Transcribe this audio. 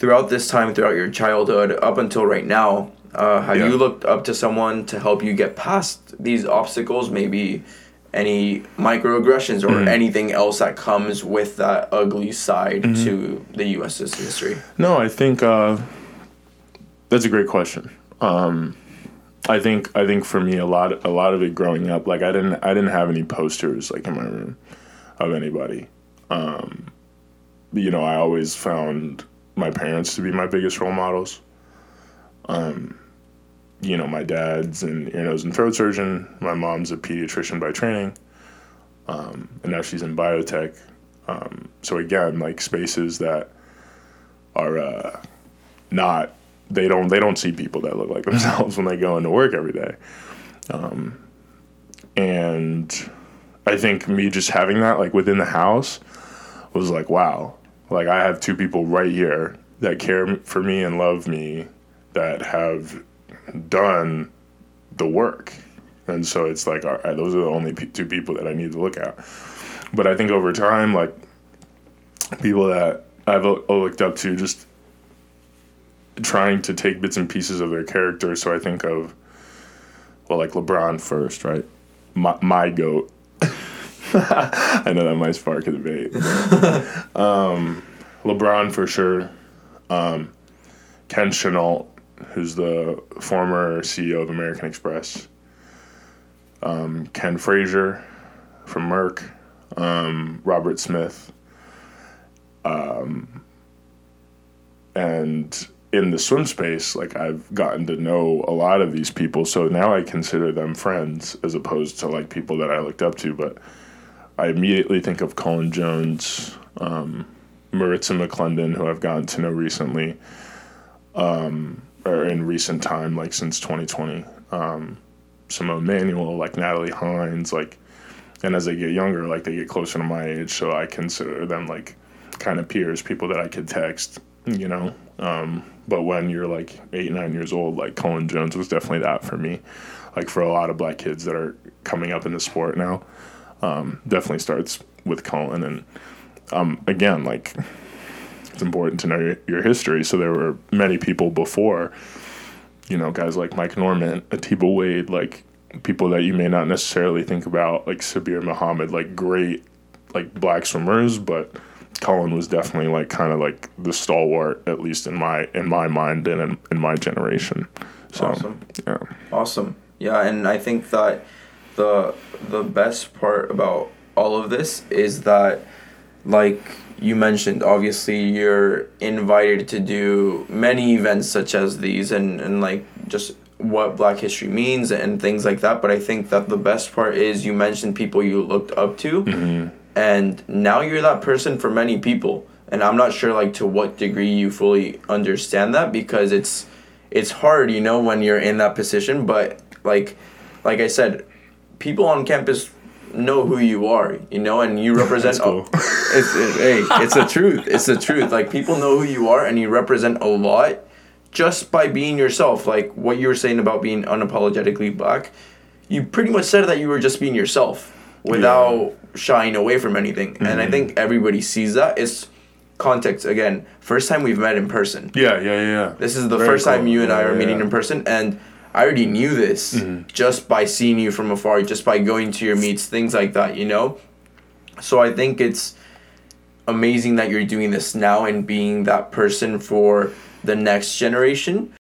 throughout this time, throughout your childhood, up until right now, uh, have Yeah. you looked up to someone to help you get past these obstacles? Maybe any microaggressions or Mhm. anything else that comes with that ugly side Mm-hmm. to the U.S.'s history? No, I think uh, that's a great question. Um, I think I think for me a lot a lot of it growing up, like I didn't I didn't have any posters like in my room of anybody. Um, you know, I always found my parents to be my biggest role models. Um, you know, my dad's an ear, nose, and throat surgeon. My mom's a pediatrician by training, um, and now she's in biotech. Um, so again, like spaces that are uh, not they don't they don't see people that look like themselves when they go into work every day um, and i think me just having that like within the house was like wow like i have two people right here that care for me and love me that have done the work and so it's like all right those are the only two people that i need to look at but i think over time like people that i've looked up to just trying to take bits and pieces of their character. So I think of, well, like LeBron first, right? My, my goat. I know that might spark a debate. um, LeBron for sure. Um, Ken Chenault, who's the former CEO of American Express. Um, Ken Frazier from Merck. Um, Robert Smith. Um, and in the swim space, like I've gotten to know a lot of these people, so now I consider them friends as opposed to like people that I looked up to. But I immediately think of Cullen Jones, um, Maritza McClendon, who I've gotten to know recently, um, or in recent time, like since 2020. Um, Simone Manuel, like Natalie Hinds, like, and as they get younger, like they get closer to my age, so I consider them like kind of peers, people that I could text, you know. Um, but when you're like eight, nine years old, like Cullen Jones was definitely that for me. Like for a lot of black kids that are coming up in the sport now, um, definitely starts with Cullen. And um, again, like it's important to know your, your history. So there were many people before, you know, guys like Mike Norman, Atiba Wade, like people that you may not necessarily think about, like Sabir Muhammad, like great, like black swimmers, but Cullen was definitely like kind of like the stalwart, at least in my in my mind and in, in my generation. So Awesome. yeah, Awesome. Yeah, and I think that the the best part about all of this is that like you mentioned, obviously you're invited to do many events such as these and, and like just what black history means and things like that. But I think that the best part is you mentioned people you looked up to mm-hmm. and now you're that person for many people. And I'm not sure like to what degree you fully understand that because it's it's hard, you know, when you're in that position. But like, like I said, people on campus know who you are, you know, and you represent. Cool. it's, it, hey, it's the truth. It's the truth. Like people know who you are, and you represent a lot just by being yourself. Like what you were saying about being unapologetically black, you pretty much said that you were just being yourself without shying away from anything. And I mm-hmm. think everybody sees that. It's context again. First time we've met in person. yeah, yeah, yeah, yeah. This is the Very first time you and I are yeah, meeting yeah. in person, and I already knew this mm-hmm. just by seeing you from afar, just by going to your meets, things like that, you know? So I think it's amazing that you're doing this now and being that person for the next generation